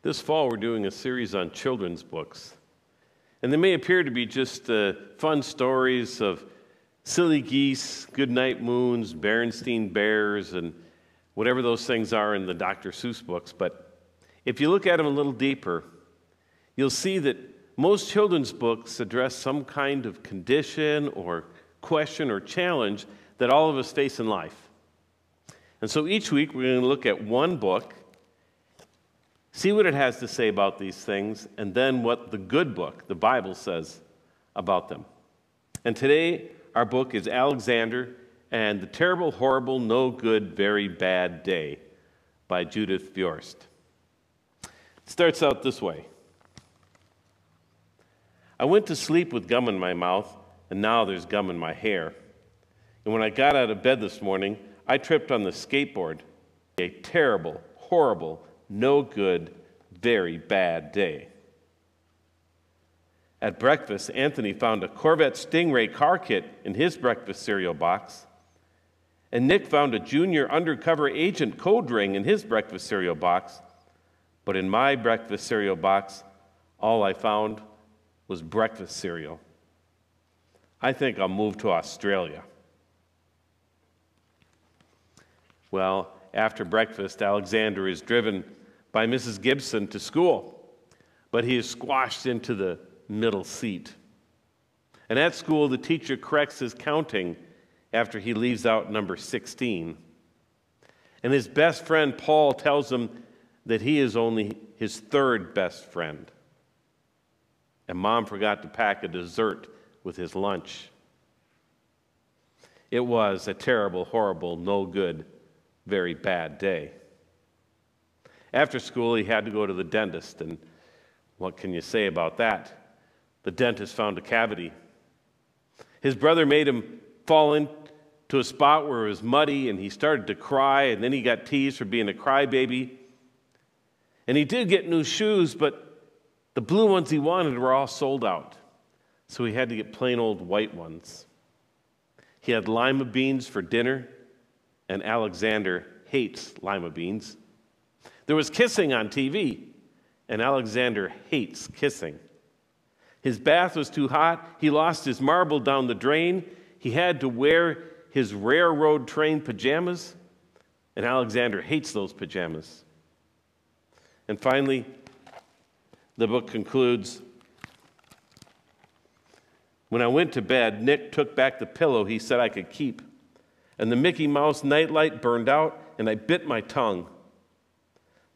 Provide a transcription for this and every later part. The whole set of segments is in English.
This fall, we're doing a series on children's books. And they may appear to be just uh, fun stories of silly geese, goodnight moons, Berenstain bears, and whatever those things are in the Dr. Seuss books. But if you look at them a little deeper, you'll see that most children's books address some kind of condition or question or challenge that all of us face in life. And so each week we're going to look at one book See what it has to say about these things, and then what the good book, the Bible, says about them. And today, our book is Alexander and the Terrible, Horrible, No Good, Very Bad Day by Judith Viorst. It starts out this way I went to sleep with gum in my mouth, and now there's gum in my hair. And when I got out of bed this morning, I tripped on the skateboard. A terrible, horrible, no good, very bad day. At breakfast, Anthony found a Corvette Stingray car kit in his breakfast cereal box, and Nick found a junior undercover agent code ring in his breakfast cereal box. But in my breakfast cereal box, all I found was breakfast cereal. I think I'll move to Australia. Well, after breakfast, Alexander is driven by Mrs. Gibson to school, but he is squashed into the middle seat. And at school, the teacher corrects his counting after he leaves out number 16. And his best friend, Paul, tells him that he is only his third best friend. And mom forgot to pack a dessert with his lunch. It was a terrible, horrible, no good, very bad day. After school, he had to go to the dentist, and what can you say about that? The dentist found a cavity. His brother made him fall into a spot where it was muddy, and he started to cry, and then he got teased for being a crybaby. And he did get new shoes, but the blue ones he wanted were all sold out. So he had to get plain old white ones. He had lima beans for dinner, and Alexander hates lima beans. There was kissing on TV, and Alexander hates kissing. His bath was too hot. He lost his marble down the drain. He had to wear his railroad train pajamas, and Alexander hates those pajamas. And finally, the book concludes When I went to bed, Nick took back the pillow he said I could keep, and the Mickey Mouse nightlight burned out, and I bit my tongue.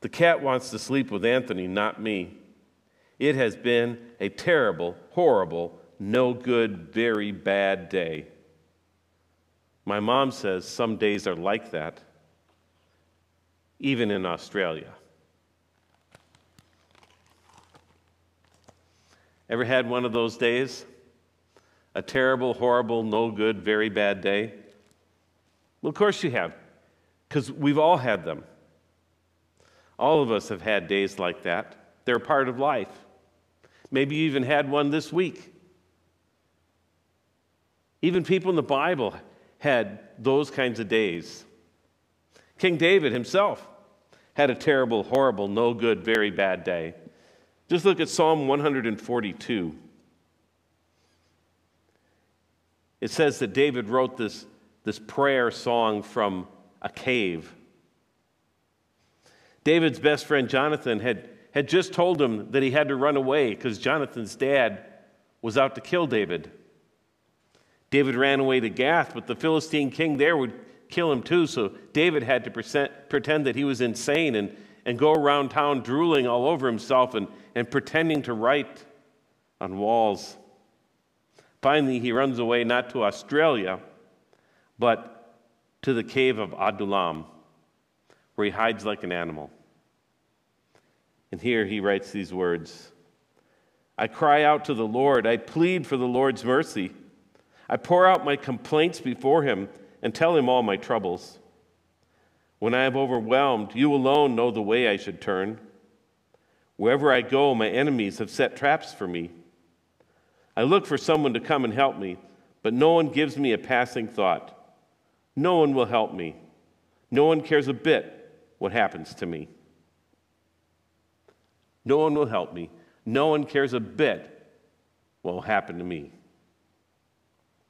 The cat wants to sleep with Anthony, not me. It has been a terrible, horrible, no good, very bad day. My mom says some days are like that, even in Australia. Ever had one of those days? A terrible, horrible, no good, very bad day? Well, of course you have, because we've all had them. All of us have had days like that. They're part of life. Maybe you even had one this week. Even people in the Bible had those kinds of days. King David himself had a terrible, horrible, no good, very bad day. Just look at Psalm 142. It says that David wrote this, this prayer song from a cave. David's best friend Jonathan had, had just told him that he had to run away because Jonathan's dad was out to kill David. David ran away to Gath, but the Philistine king there would kill him too, so David had to present, pretend that he was insane and, and go around town drooling all over himself and, and pretending to write on walls. Finally, he runs away not to Australia, but to the cave of Adullam where he hides like an animal. And here he writes these words I cry out to the Lord, I plead for the Lord's mercy. I pour out my complaints before him and tell him all my troubles. When I am overwhelmed, you alone know the way I should turn. Wherever I go, my enemies have set traps for me. I look for someone to come and help me, but no one gives me a passing thought. No one will help me. No one cares a bit what happens to me. No one will help me. No one cares a bit what will happen to me.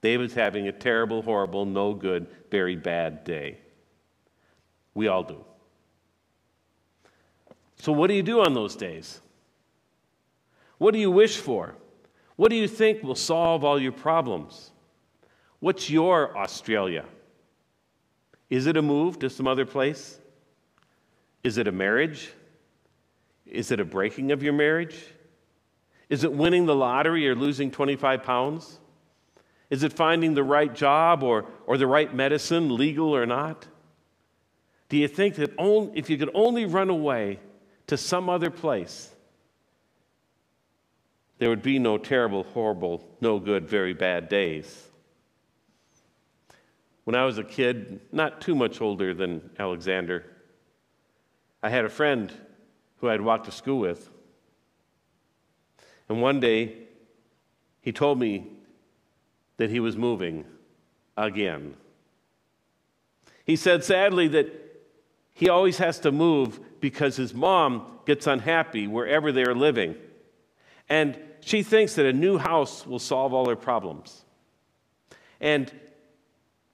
David's having a terrible, horrible, no good, very bad day. We all do. So, what do you do on those days? What do you wish for? What do you think will solve all your problems? What's your Australia? Is it a move to some other place? Is it a marriage? Is it a breaking of your marriage? Is it winning the lottery or losing 25 pounds? Is it finding the right job or, or the right medicine, legal or not? Do you think that only, if you could only run away to some other place, there would be no terrible, horrible, no good, very bad days? When I was a kid, not too much older than Alexander, I had a friend who I'd walked to school with. And one day, he told me that he was moving again. He said sadly that he always has to move because his mom gets unhappy wherever they are living. And she thinks that a new house will solve all their problems. And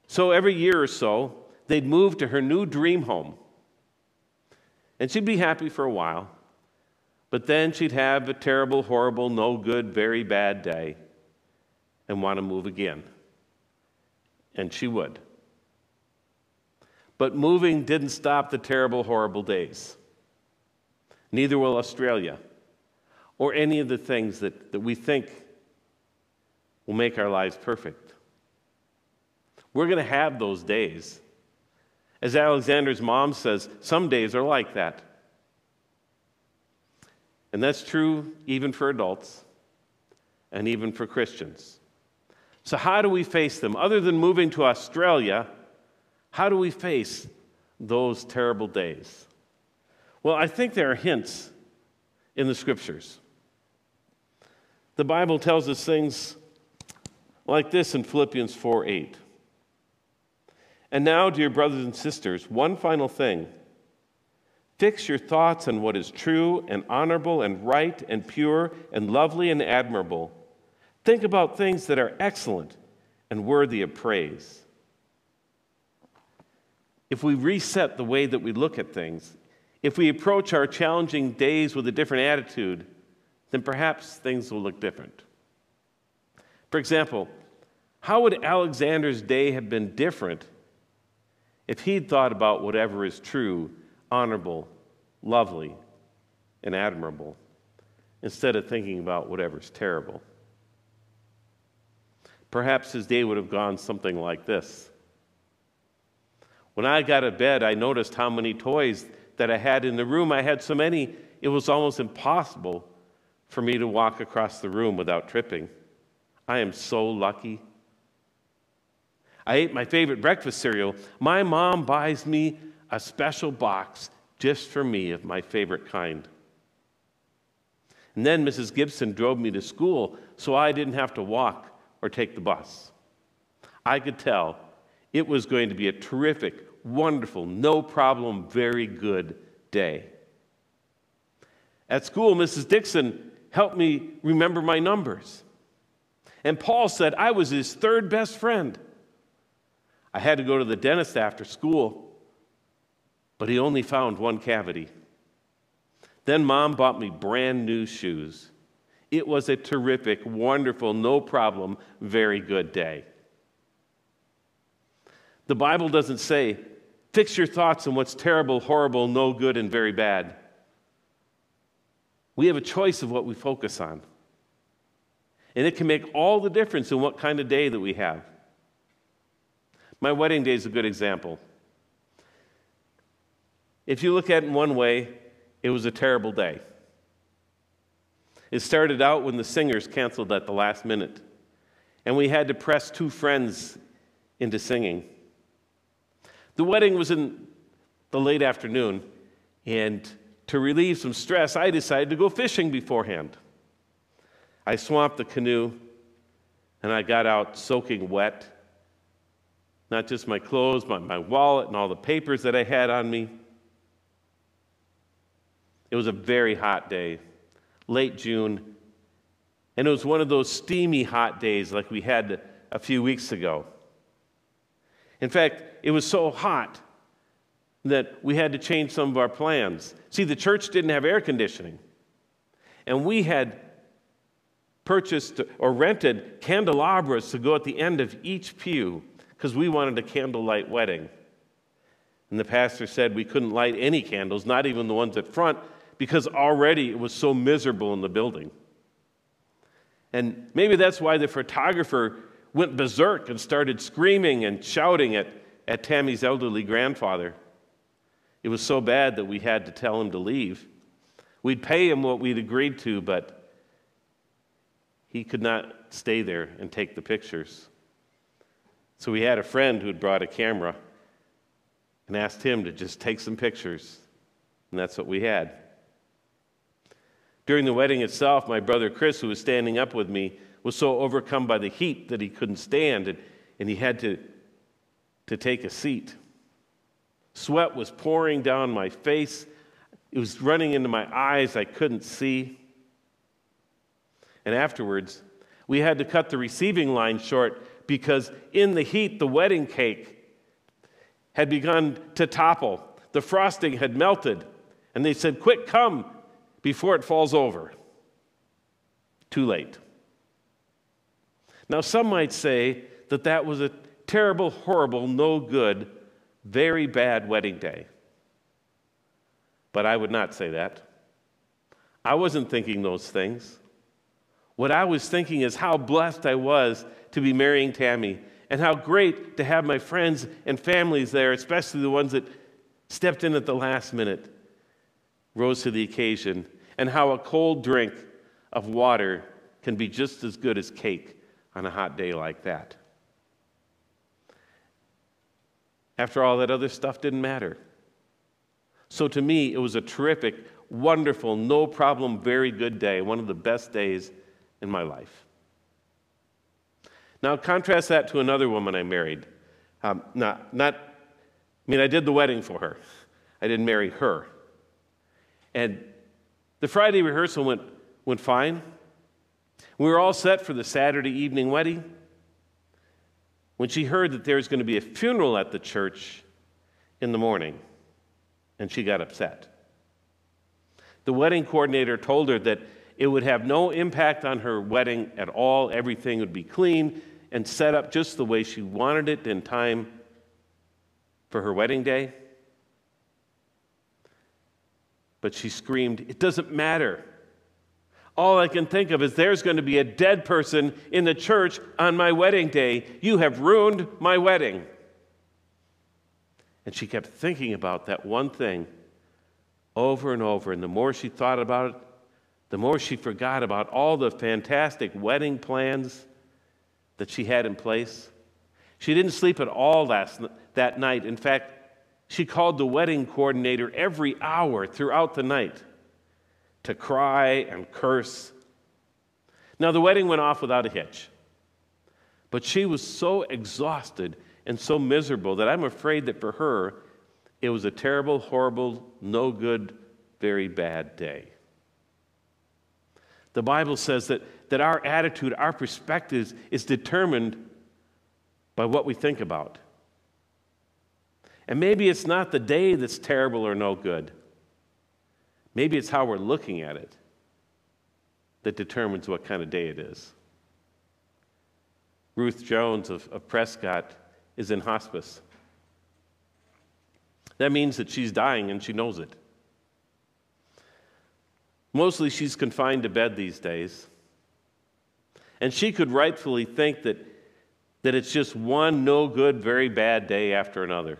so every year or so, they'd move to her new dream home. And she'd be happy for a while. But then she'd have a terrible, horrible, no good, very bad day and want to move again. And she would. But moving didn't stop the terrible, horrible days. Neither will Australia or any of the things that, that we think will make our lives perfect. We're going to have those days. As Alexander's mom says, some days are like that. And that's true even for adults and even for Christians. So, how do we face them? Other than moving to Australia, how do we face those terrible days? Well, I think there are hints in the scriptures. The Bible tells us things like this in Philippians 4 8. And now, dear brothers and sisters, one final thing. Fix your thoughts on what is true and honorable and right and pure and lovely and admirable. Think about things that are excellent and worthy of praise. If we reset the way that we look at things, if we approach our challenging days with a different attitude, then perhaps things will look different. For example, how would Alexander's day have been different if he'd thought about whatever is true, honorable, lovely, and admirable, instead of thinking about whatever's terrible? Perhaps his day would have gone something like this. When I got to bed, I noticed how many toys that I had in the room. I had so many, it was almost impossible for me to walk across the room without tripping. I am so lucky. I ate my favorite breakfast cereal. My mom buys me a special box just for me of my favorite kind. And then Mrs. Gibson drove me to school so I didn't have to walk or take the bus. I could tell it was going to be a terrific, wonderful, no problem, very good day. At school, Mrs. Dixon helped me remember my numbers. And Paul said I was his third best friend. I had to go to the dentist after school, but he only found one cavity. Then mom bought me brand new shoes. It was a terrific, wonderful, no problem, very good day. The Bible doesn't say, fix your thoughts on what's terrible, horrible, no good, and very bad. We have a choice of what we focus on. And it can make all the difference in what kind of day that we have. My wedding day is a good example. If you look at it in one way, it was a terrible day. It started out when the singers canceled at the last minute, and we had to press two friends into singing. The wedding was in the late afternoon, and to relieve some stress, I decided to go fishing beforehand. I swamped the canoe, and I got out soaking wet. Not just my clothes, but my wallet and all the papers that I had on me. It was a very hot day. late June, and it was one of those steamy hot days like we had a few weeks ago. In fact, it was so hot that we had to change some of our plans. See, the church didn't have air conditioning, and we had purchased or rented candelabras to go at the end of each pew because we wanted a candlelight wedding. And the pastor said we couldn't light any candles, not even the ones at front, because already it was so miserable in the building. And maybe that's why the photographer went berserk and started screaming and shouting at, at Tammy's elderly grandfather. It was so bad that we had to tell him to leave. We'd pay him what we'd agreed to, but he could not stay there and take the pictures. So we had a friend who had brought a camera and asked him to just take some pictures, and that's what we had. During the wedding itself, my brother Chris, who was standing up with me, was so overcome by the heat that he couldn't stand, and, and he had to, to take a seat. Sweat was pouring down my face. It was running into my eyes. I couldn't see. And afterwards, we had to cut the receiving line short because in the heat, the wedding cake had begun to topple. The frosting had melted. And they said, Quick, come before it falls over. Too late. Now, some might say that that was a terrible, horrible, no good very bad wedding day. But I would not say that. I wasn't thinking those things. What I was thinking is how blessed I was to be marrying Tammy and how great to have my friends and families there, especially the ones that stepped in at the last minute, rose to the occasion, and how a cold drink of water can be just as good as cake on a hot day like that. After all, that other stuff didn't matter. So to me, it was a terrific, wonderful, no problem, very good day, one of the best days in my life. Now, contrast that to another woman I married. Um, not, not, I mean, I did the wedding for her, I didn't marry her. And the Friday rehearsal went, went fine. We were all set for the Saturday evening wedding when she heard that there was going to be a funeral at the church in the morning, and she got upset. The wedding coordinator told her that it would have no impact on her wedding at all. Everything would be clean and set up just the way she wanted it in time for her wedding day. But she screamed, It doesn't matter all I can think of is there's going to be a dead person in the church on my wedding day. You have ruined my wedding. And she kept thinking about that one thing over and over. And the more she thought about it, the more she forgot about all the fantastic wedding plans that she had in place. She didn't sleep at all last, that night. In fact, she called the wedding coordinator every hour throughout the night to cry and curse. Now, the wedding went off without a hitch, but she was so exhausted and so miserable that I'm afraid that for her, it was a terrible, horrible, no good, very bad day. The Bible says that, that our attitude, our perspective is determined by what we think about. And maybe it's not the day that's terrible or no good. Maybe it's how we're looking at it that determines what kind of day it is. Ruth Jones of, of Prescott is in hospice. That means that she's dying and she knows it. Mostly she's confined to bed these days. And she could rightfully think that, that it's just one no good, very bad day after another.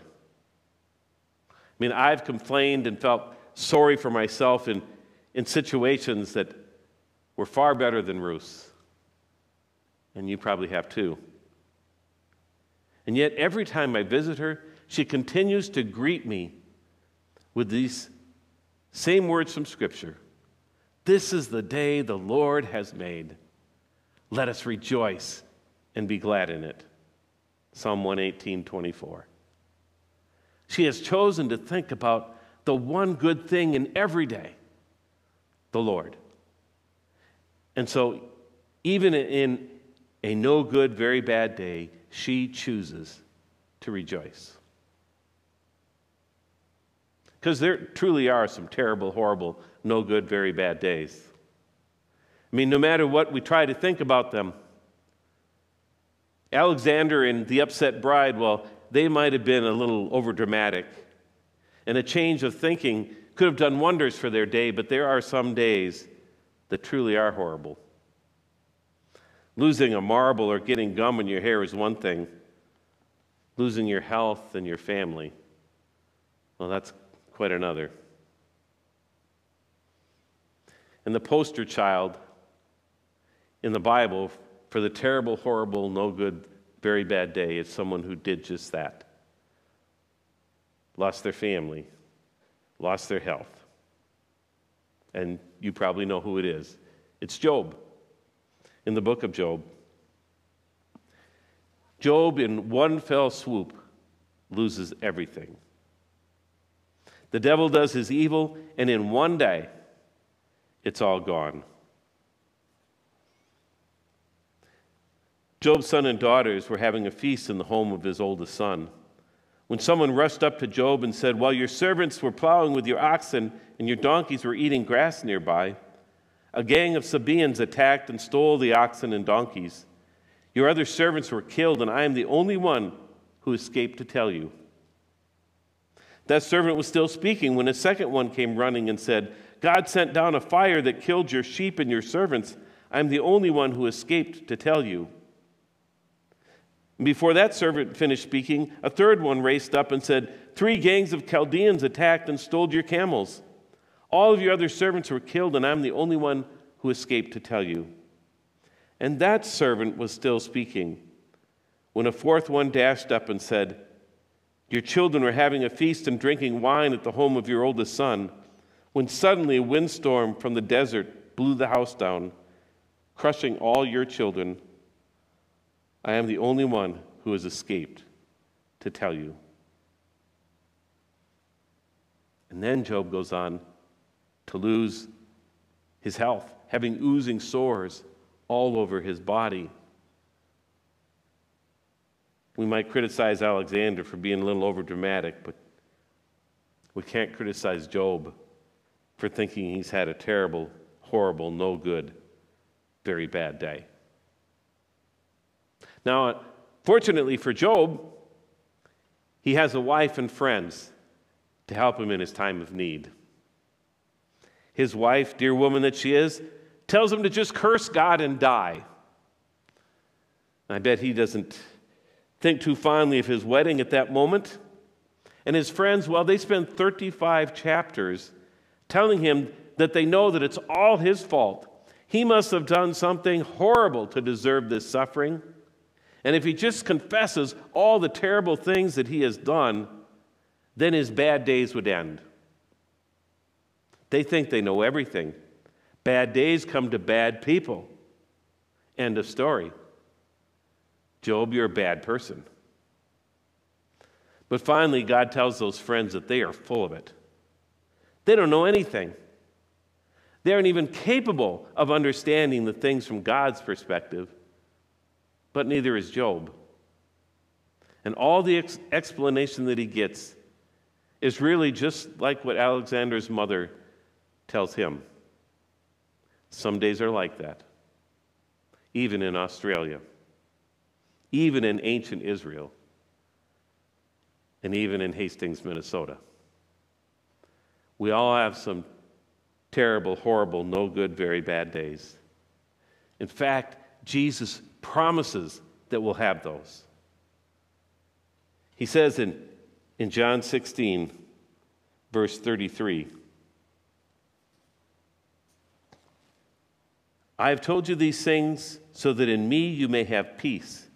I mean, I've complained and felt sorry for myself in, in situations that were far better than Ruth's. And you probably have too. And yet, every time I visit her, she continues to greet me with these same words from Scripture This is the day the Lord has made. Let us rejoice and be glad in it. Psalm 118, 24. She has chosen to think about the one good thing in every day the Lord. And so, even in a no good, very bad day, she chooses to rejoice. Because there truly are some terrible, horrible, no good, very bad days. I mean, no matter what we try to think about them, Alexander and the upset bride, well, they might have been a little overdramatic. And a change of thinking could have done wonders for their day, but there are some days that truly are horrible. Losing a marble or getting gum in your hair is one thing, losing your health and your family, well, that's quite another. And the poster child in the Bible for the terrible, horrible, no good, very bad day is someone who did just that lost their family, lost their health. And you probably know who it is it's Job in the book of Job. Job, in one fell swoop, loses everything. The devil does his evil, and in one day, it's all gone. Job's son and daughters were having a feast in the home of his oldest son. When someone rushed up to Job and said, While your servants were plowing with your oxen and your donkeys were eating grass nearby, a gang of Sabaeans attacked and stole the oxen and donkeys. Your other servants were killed, and I am the only one who escaped to tell you. That servant was still speaking when a second one came running and said, God sent down a fire that killed your sheep and your servants. I am the only one who escaped to tell you. Before that servant finished speaking, a third one raced up and said, Three gangs of Chaldeans attacked and stole your camels. All of your other servants were killed, and I'm the only one who escaped to tell you. And that servant was still speaking when a fourth one dashed up and said, your children were having a feast and drinking wine at the home of your oldest son, when suddenly a windstorm from the desert blew the house down, crushing all your children. I am the only one who has escaped to tell you. And then Job goes on to lose his health, having oozing sores all over his body. We might criticize Alexander for being a little overdramatic, but we can't criticize Job for thinking he's had a terrible, horrible, no good, very bad day. Now, fortunately for Job, he has a wife and friends to help him in his time of need. His wife, dear woman that she is, tells him to just curse God and die. I bet he doesn't think too fondly of his wedding at that moment. And his friends, well, they spend 35 chapters telling him that they know that it's all his fault. He must have done something horrible to deserve this suffering. And if he just confesses all the terrible things that he has done, then his bad days would end. They think they know everything. Bad days come to bad people. End of story. Job, you're a bad person. But finally, God tells those friends that they are full of it. They don't know anything. They aren't even capable of understanding the things from God's perspective, but neither is Job. And all the ex- explanation that he gets is really just like what Alexander's mother tells him. Some days are like that, even in Australia even in ancient Israel, and even in Hastings, Minnesota. We all have some terrible, horrible, no good, very bad days. In fact, Jesus promises that we'll have those. He says in, in John 16, verse 33, I have told you these things so that in me you may have peace.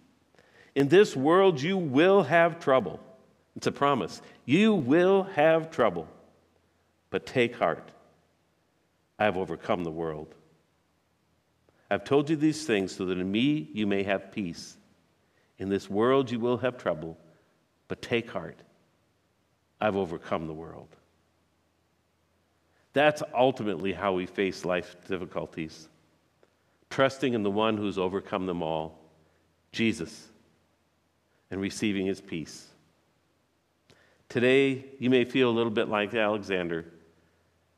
In this world, you will have trouble. It's a promise. You will have trouble, but take heart. I have overcome the world. I've told you these things so that in me you may have peace. In this world, you will have trouble, but take heart. I've overcome the world. That's ultimately how we face life's difficulties. trusting in the one who's overcome them all, Jesus, and receiving his peace. Today, you may feel a little bit like Alexander,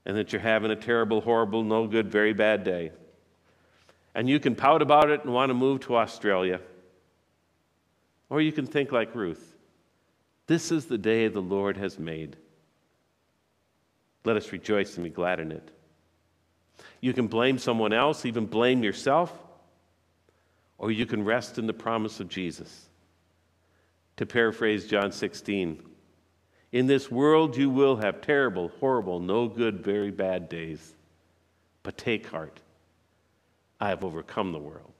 and that you're having a terrible, horrible, no good, very bad day. And you can pout about it and want to move to Australia. Or you can think like Ruth this is the day the Lord has made. Let us rejoice and be glad in it. You can blame someone else, even blame yourself, or you can rest in the promise of Jesus. To paraphrase John 16, in this world you will have terrible, horrible, no good, very bad days. But take heart. I have overcome the world.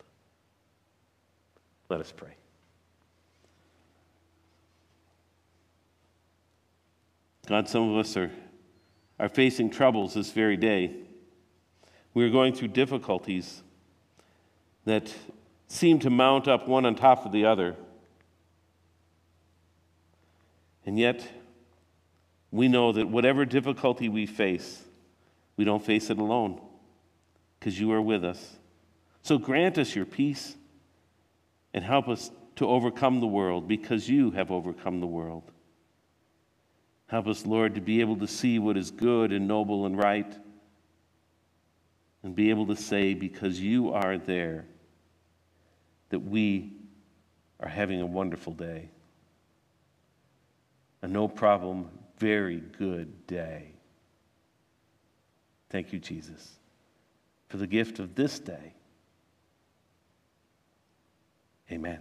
Let us pray. God, some of us are, are facing troubles this very day. We are going through difficulties that seem to mount up one on top of the other. And yet, we know that whatever difficulty we face, we don't face it alone because you are with us. So grant us your peace and help us to overcome the world because you have overcome the world. Help us, Lord, to be able to see what is good and noble and right and be able to say, because you are there, that we are having a wonderful day. A no problem, very good day. Thank you, Jesus, for the gift of this day. Amen.